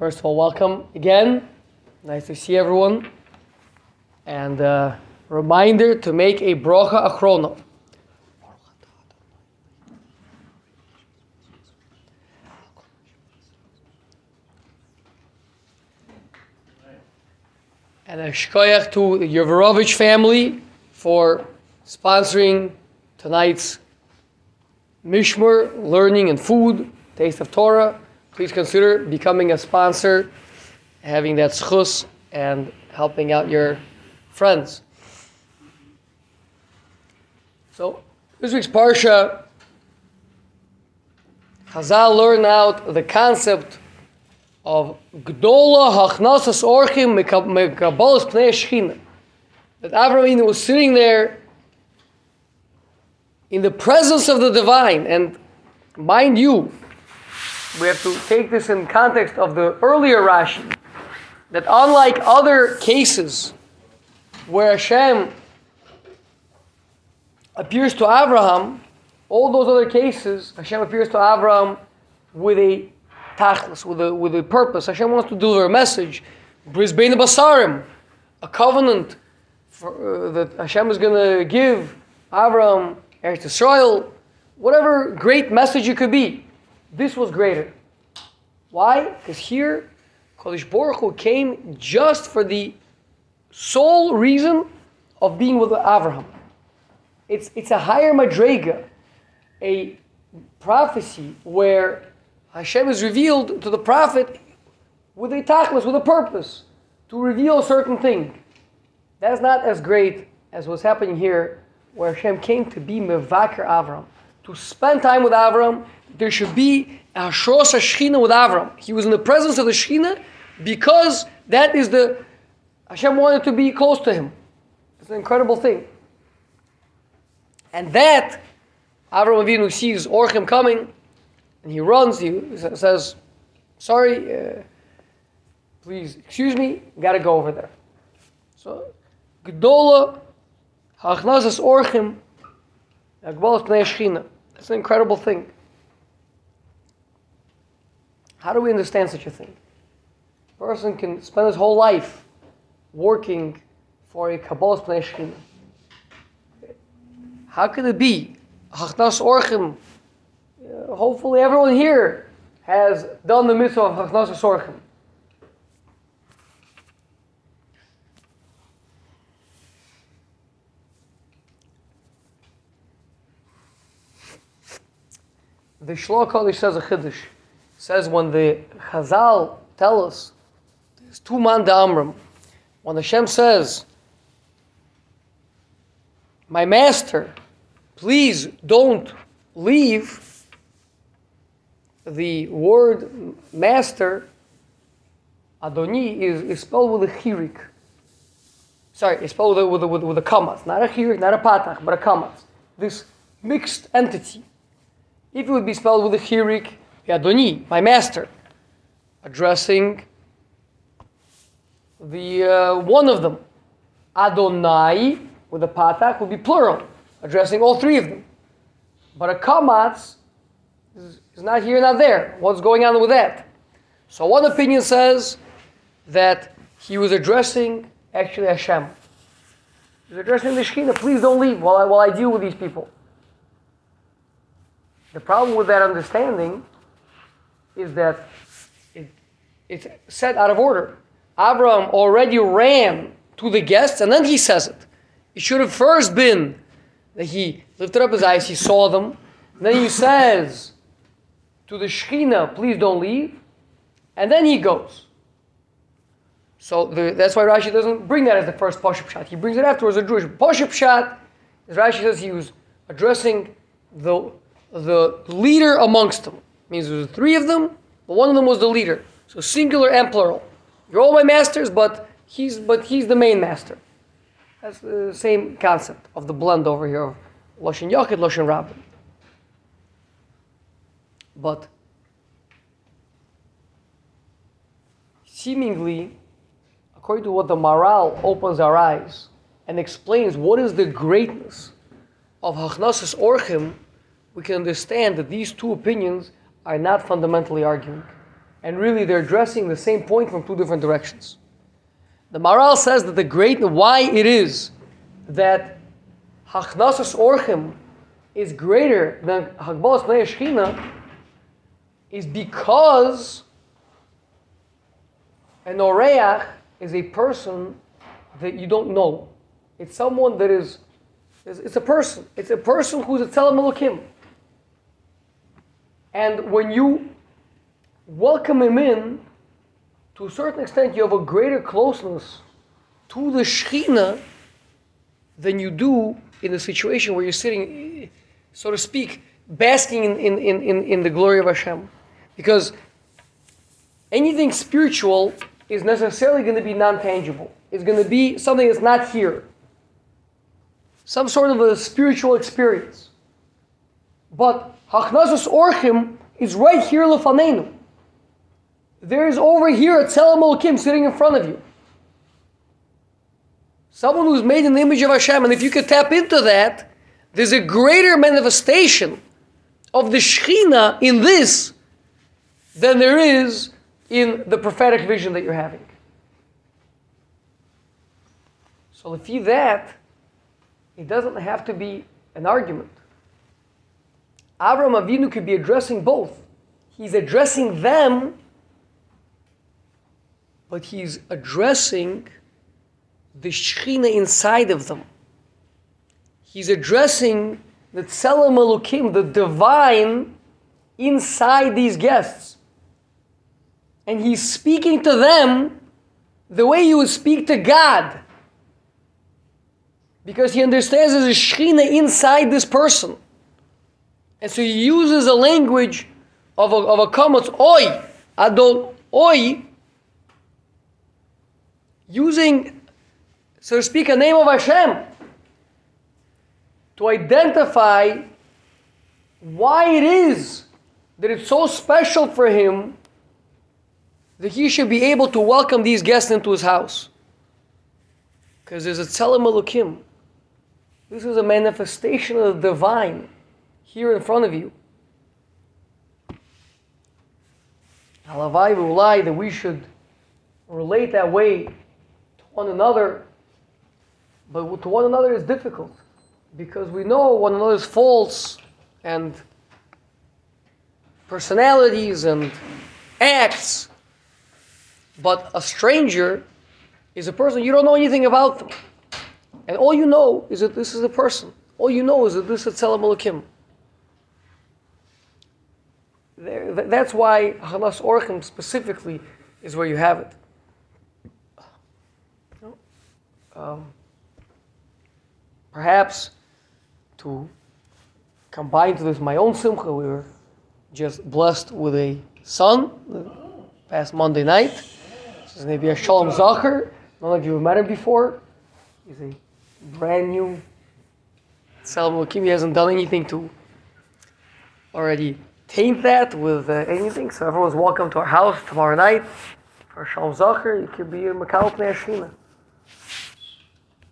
First of all, welcome again. Nice to see everyone. And uh, reminder to make a brocha achrona. And a shkoyach to the Yevarovich family for sponsoring tonight's Mishmur, learning and food, taste of Torah. Please consider becoming a sponsor, having that schus, and helping out your friends. So, this week's Parsha, Chazal learn out the concept of Gdola Hachnasas Orchim Mekabalas Pnei. That Avraham was sitting there in the presence of the divine. And mind you, we have to take this in context of the earlier Rashi, that unlike other cases where Hashem appears to Abraham, all those other cases, Hashem appears to Abraham with a tachlis, with a, with a purpose. Hashem wants to deliver a message. Bris Bein Basarim, a covenant for, uh, that Hashem is going to give Abraham Eretz Israel, whatever great message it could be. This was greater. Why? Because here, Kodesh Baruch Hu came just for the sole reason of being with Abraham. It's, it's a higher madrega, a prophecy where Hashem is revealed to the prophet with a tachlis, with a purpose, to reveal a certain thing. That's not as great as what's happening here where Hashem came to be Mevakir Avram, to spend time with Avram. There should be a Hashros Shechina with Avram. He was in the presence of the Shechina because that is the Hashem wanted to be close to him. It's an incredible thing. And that Avram Avinu sees Orchim coming, and he runs. He says, "Sorry, uh, please excuse me. Got to go over there." So, Gdola Hachnazas orchim, agbalas pnei shechina. It's an incredible thing. How do we understand such a thing? A person can spend his whole life working for a kabbalas pnei. How could it be? Hachnas orchim. Uh, hopefully, everyone here has done the mitzvah of hachnas orchim. The Shlok Kodesh says a Chiddush. says when the Chazal tell us, there's two man Amram. When Hashem says, My master, please don't leave, the word master, Adoni, is, is spelled with a chirik. Sorry, it's spelled with a, with a, with a. Not a chirik, not a patach, but a kamatz. This mixed entity. If it would be spelled with a chirik, Yadoni, my master, addressing the uh, one of them. Adonai with a patach would be plural, addressing all three of them. But a kamatz is, not here, not there. What's going on with that? So one opinion says that he was addressing actually Hashem. He was addressing the Shekhinah. Please don't leave while I, while I deal with these people. The problem with that understanding is that it, it's set out of order. Abraham already ran to the guests and then he says it. It should have first been that he lifted up his eyes, he saw them, then he says to the Shekhinah, please don't leave, and then he goes. So the, that's why Rashi doesn't bring that as the first Pashup shot. He brings it afterwards, a Jewish Pashup shot. As Rashi says, he was addressing the the leader amongst them. It means there was three of them, but one of them was the leader. So singular and plural. You're all my masters, but he's but he's the main master. That's the same concept of the blend over here of Loshin Yachid, Loshin Rabbin. But seemingly, according to what the Maharal opens our eyes and explains what is the greatness of Hachnasas Orchim, we can understand that these two opinions are not fundamentally arguing. and really they're addressing the same point from two different directions. The Maharal says that the great why it is that Hachnasas Orchim is greater than Hagbos Shechina is because an Oreach is a person that you don't know. It's someone that is, it's a person. It's a person who's a Tzelem Elokim. And when you welcome him in, to a certain extent, you have a greater closeness to the Shekhinah than you do in the situation where you're sitting, so to speak, basking in, in, in, in the glory of Hashem. Because anything spiritual is necessarily going to be non tangible, it's going to be something that's not here. Some sort of a spiritual experience. But Hachnazus Orchim is right here, Lefanenu. There is over here a Tzelem sitting in front of you. Someone who's made in the image of Hashem, and if you could tap into that, there's a greater manifestation of the Shekhinah in this than there is in the prophetic vision that you're having. So if you that, it doesn't have to be an argument. Avram Avinu could be addressing both. He's addressing them, but he's addressing the Shekhinah inside of them. He's addressing the Tzelem Elokim, the divine, inside these guests. And he's speaking to them the way you would speak to God. Because he understands there's a Shekhinah inside this person. And so he uses a language of a, of a comment, oi, adol, oi, using, so to speak, a name of Hashem to identify why it is that it's so special for him that he should be able to welcome these guests into his house. Because there's a Tzelem Elokim. This is a manifestation of the divine here in front of you. Halavai v'ulai that we should relate that way to one another, but to one another is difficult because we know one another's faults and personalities and acts, but a stranger is a person you don't know anything about them. And all you know is that this is a person. All you know is that this is Tzelem Elokim. That's why Halas Orchim specifically is where you have it. Um, perhaps to combine to this my own simcha, we were just blessed with a son past Monday night. This is maybe a Shalom Zacher. None of you have met him before. He's a brand new Salman He hasn't done anything to already taint that with uh, anything. So everyone's welcome to our house tomorrow night for Shalom Zacher. You could be a Makal Pnei